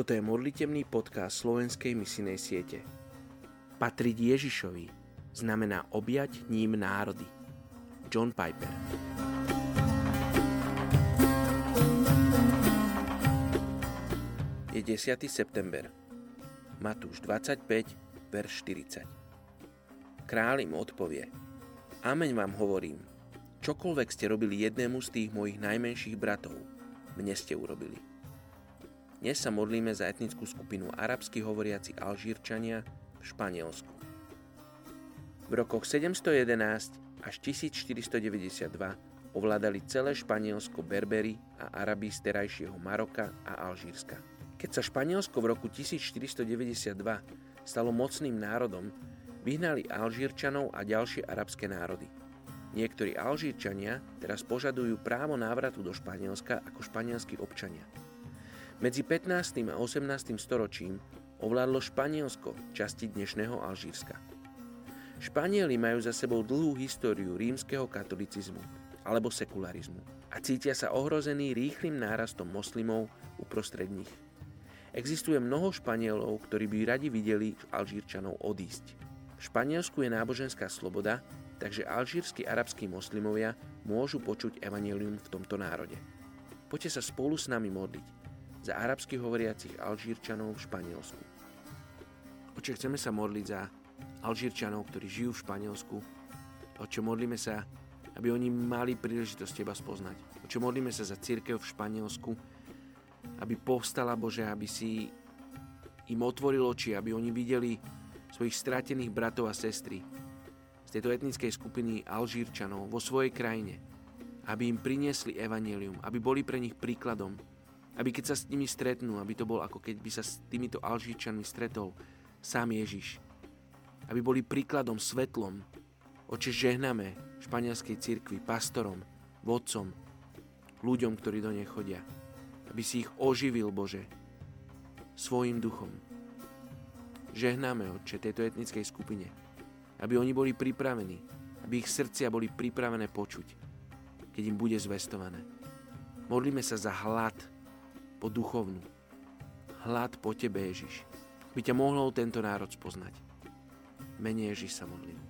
Toto je modlitebný podcast slovenskej misinej siete. Patriť Ježišovi znamená objať ním národy. John Piper Je 10. september. Matúš 25, verš 40. Král im odpovie. Ameň vám hovorím, čokoľvek ste robili jednému z tých mojich najmenších bratov, mne ste urobili. Dnes sa modlíme za etnickú skupinu arabsky hovoriaci Alžírčania v Španielsku. V rokoch 711 až 1492 ovládali celé Španielsko Berberi a Arabi z terajšieho Maroka a Alžírska. Keď sa Španielsko v roku 1492 stalo mocným národom, vyhnali Alžírčanov a ďalšie arabské národy. Niektorí Alžírčania teraz požadujú právo návratu do Španielska ako španielskí občania. Medzi 15. a 18. storočím ovládlo Španielsko časti dnešného Alžírska. Španieli majú za sebou dlhú históriu rímskeho katolicizmu alebo sekularizmu a cítia sa ohrození rýchlým nárastom moslimov uprostred nich. Existuje mnoho Španielov, ktorí by radi videli Alžírčanov odísť. V Španielsku je náboženská sloboda, takže alžírsky arabskí moslimovia môžu počuť evanelium v tomto národe. Poďte sa spolu s nami modliť za arabsky hovoriacich Alžírčanov v Španielsku. Oče, chceme sa modliť za Alžírčanov, ktorí žijú v Španielsku. Oče, modlíme sa, aby oni mali príležitosť Teba spoznať. Oče, modlíme sa za církev v Španielsku, aby povstala, Bože, aby si im otvoril oči, aby oni videli svojich stratených bratov a sestry z tejto etnickej skupiny Alžírčanov vo svojej krajine, aby im priniesli evanelium, aby boli pre nich príkladom, aby keď sa s nimi stretnú, aby to bol ako keď by sa s týmito Alžíčanmi stretol sám Ježiš. Aby boli príkladom, svetlom. Oče žehname španielskej cirkvi, pastorom, vodcom, ľuďom, ktorí do nej chodia. Aby si ich oživil, Bože, svojim duchom. Žehnáme, Oče, tejto etnickej skupine. Aby oni boli pripravení, aby ich srdcia boli pripravené počuť, keď im bude zvestované. Modlíme sa za hlad, po duchovnú. Hlad po Tebe, Ježiš, by ťa mohol tento národ spoznať. Menej Ježiš sa modlím.